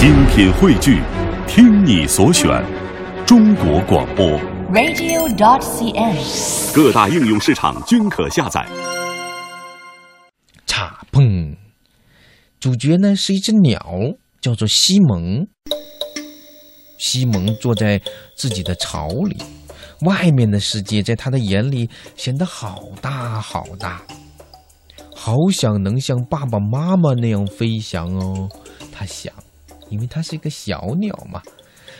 精品汇聚，听你所选，中国广播。radio.dot.cn，。各大应用市场均可下载。嚓砰！主角呢是一只鸟，叫做西蒙。西蒙坐在自己的巢里，外面的世界在他的眼里显得好大好大，好想能像爸爸妈妈那样飞翔哦。他想，因为它是一个小鸟嘛。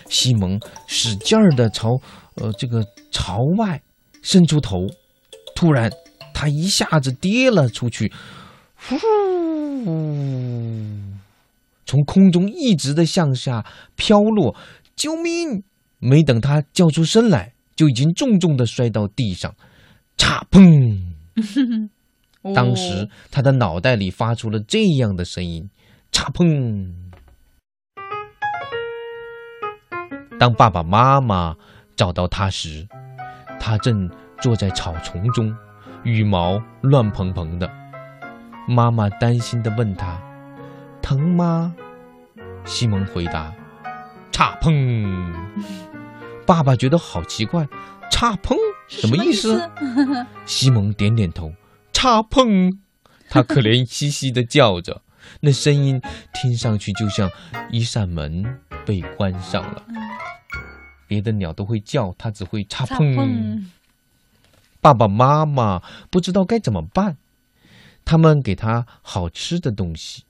西蒙使劲儿的朝呃这个朝外伸出头，突然他一下子跌了出去，呼，从空中一直的向下飘落，救命！没等他叫出声来，就已经重重的摔到地上，嚓砰！当时他的脑袋里发出了这样的声音：嚓砰！当爸爸妈妈找到他时，他正坐在草丛中，羽毛乱蓬蓬的。妈妈担心地问他：“疼吗？”西蒙回答：“差砰！” 爸爸觉得好奇怪，“差砰”什么意思？西蒙点点头，“差砰”，他可怜兮兮地叫着，那声音听上去就像一扇门被关上了。别的鸟都会叫，它只会“嚓砰”。爸爸妈妈不知道该怎么办。他们给他好吃的东西，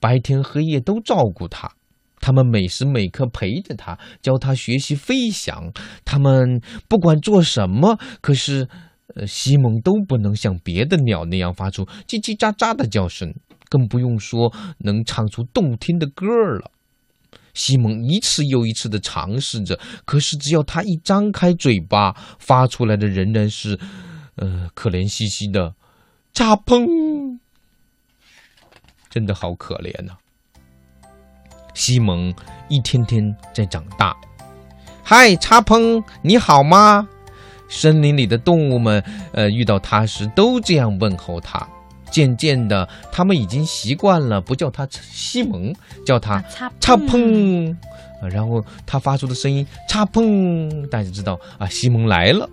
白天黑夜都照顾他。他们每时每刻陪着他，教他学习飞翔。他们不管做什么，可是，呃，西蒙都不能像别的鸟那样发出叽叽喳喳的叫声，更不用说能唱出动听的歌儿了。西蒙一次又一次的尝试着，可是只要他一张开嘴巴，发出来的仍然是，呃，可怜兮兮的。嚓砰！真的好可怜呐、西蒙一天天在长大。嗨，嚓砰，你好吗？森林里的动物们，呃，遇到他时都这样问候他。渐渐的，他们已经习惯了，不叫他西蒙，叫他擦嚓砰。啊然后他发出的声音擦碰，大家知道啊，西蒙来了。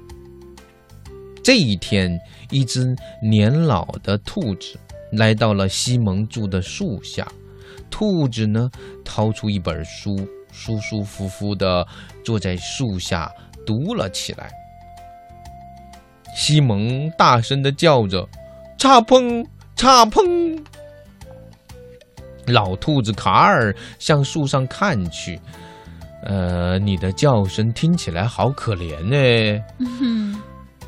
这一天，一只年老的兔子来到了西蒙住的树下。兔子呢，掏出一本书，舒舒服服的坐在树下读了起来。西蒙大声的叫着：“嚓砰，嚓砰！”老兔子卡尔向树上看去，呃，你的叫声听起来好可怜呢。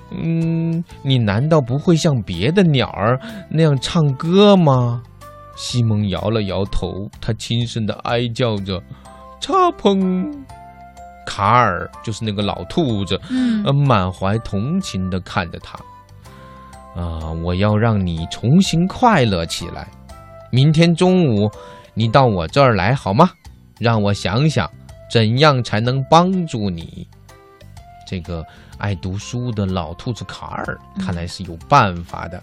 嗯，你难道不会像别的鸟儿那样唱歌吗？西蒙摇了摇头，他轻声的哀叫着：“嚓砰！”卡尔就是那个老兔子，嗯呃，满怀同情的看着他。啊、我要让你重新快乐起来。明天中午你到我这儿来好吗？让我想想怎样才能帮助你。这个爱读书的老兔子卡尔看来是有办法的。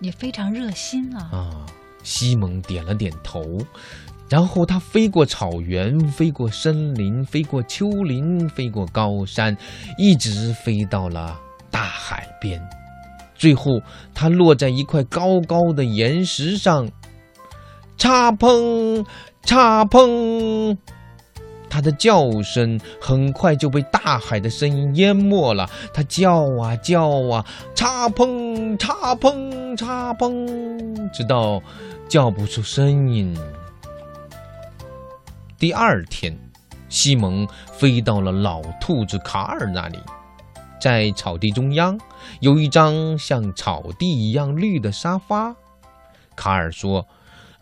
也非常热心啊。啊，西蒙点了点头，然后他飞过草原，飞过森林，飞过丘陵，飞过高山，一直飞到了大海边。最后，它落在一块高高的岩石上，嚓砰，嚓砰。它的叫声很快就被大海的声音淹没了。它叫啊叫啊，嚓砰嚓砰嚓砰，直到叫不出声音。第二天，西蒙飞到了老兔子卡尔那里，在草地中央有一张像草地一样绿的沙发。卡尔说：“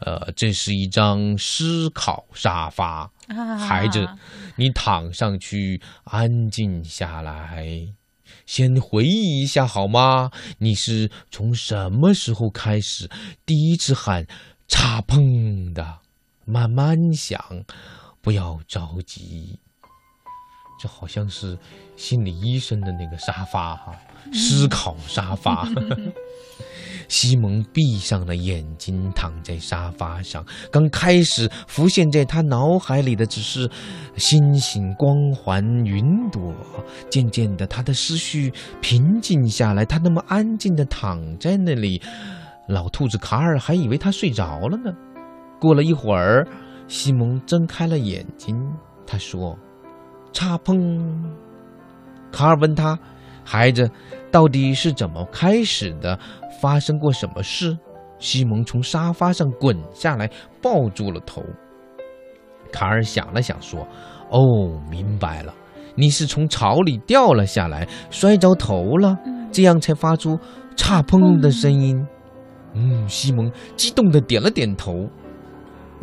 呃，这是一张思考沙发。”啊孩子，你躺上去，安静下来，先回忆一下好吗？你是从什么时候开始第一次喊“嚓碰”的？慢慢想，不要着急。这好像是心理医生的那个沙发哈，思考沙发。西蒙闭上了眼睛，躺在沙发上。刚开始浮现在他脑海里的只是星星、光环、云朵。渐渐的，他的思绪平静下来。他那么安静的躺在那里，老兔子卡尔还以为他睡着了呢。过了一会儿，西蒙睁开了眼睛。他说：“插砰！”卡尔问他：“孩子，到底是怎么开始的？发生过什么事？”西蒙从沙发上滚下来，抱住了头。卡尔想了想，说：“哦，明白了，你是从草里掉了下来，摔着头了，这样才发出‘插砰’的声音。”嗯，西蒙激动地点了点头。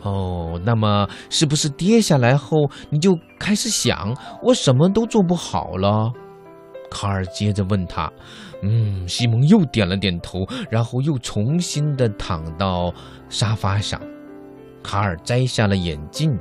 哦，那么是不是跌下来后你就开始想我什么都做不好了？卡尔接着问他。嗯，西蒙又点了点头，然后又重新的躺到沙发上。卡尔摘下了眼镜，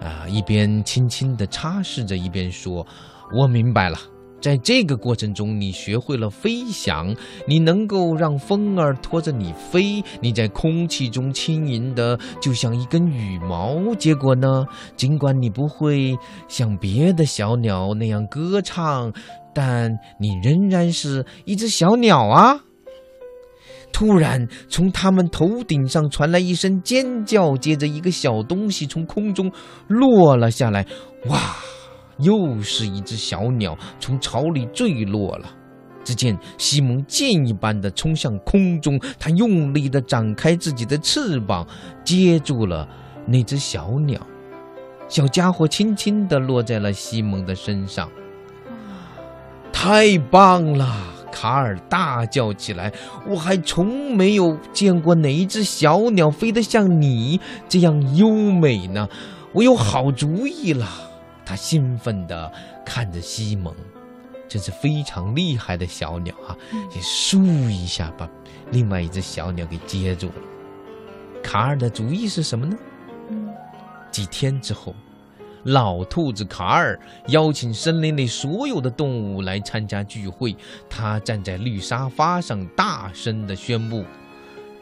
啊，一边轻轻的擦拭着，一边说：“我明白了。”在这个过程中，你学会了飞翔，你能够让风儿拖着你飞，你在空气中轻盈的就像一根羽毛。结果呢，尽管你不会像别的小鸟那样歌唱，但你仍然是一只小鸟啊！突然，从他们头顶上传来一声尖叫，接着一个小东西从空中落了下来。哇！又是一只小鸟从巢里坠落了。只见西蒙箭一般的冲向空中，他用力的展开自己的翅膀，接住了那只小鸟。小家伙轻轻地落在了西蒙的身上。太棒了！卡尔大叫起来：“我还从没有见过哪一只小鸟飞得像你这样优美呢！我有好主意了。”他兴奋地看着西蒙，真是非常厉害的小鸟啊！也咻一下把另外一只小鸟给接住了。卡尔的主意是什么呢？几天之后，老兔子卡尔邀请森林里所有的动物来参加聚会。他站在绿沙发上，大声地宣布：“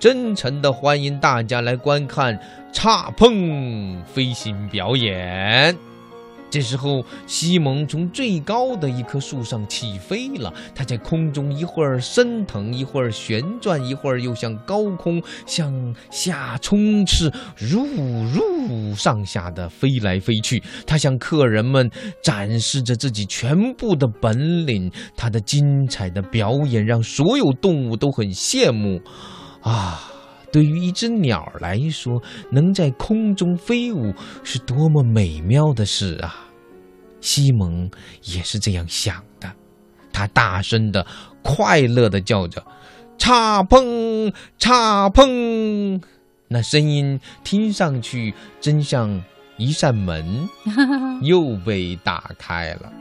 真诚地欢迎大家来观看叉碰飞行表演。”这时候，西蒙从最高的一棵树上起飞了。他在空中一会儿升腾，一会儿旋转，一会儿又向高空向下冲刺，如如上下的飞来飞去。他向客人们展示着自己全部的本领。他的精彩的表演让所有动物都很羡慕。啊，对于一只鸟来说，能在空中飞舞是多么美妙的事啊！西蒙也是这样想的，他大声的、快乐的叫着：“叉砰，叉砰！”那声音听上去真像一扇门 又被打开了。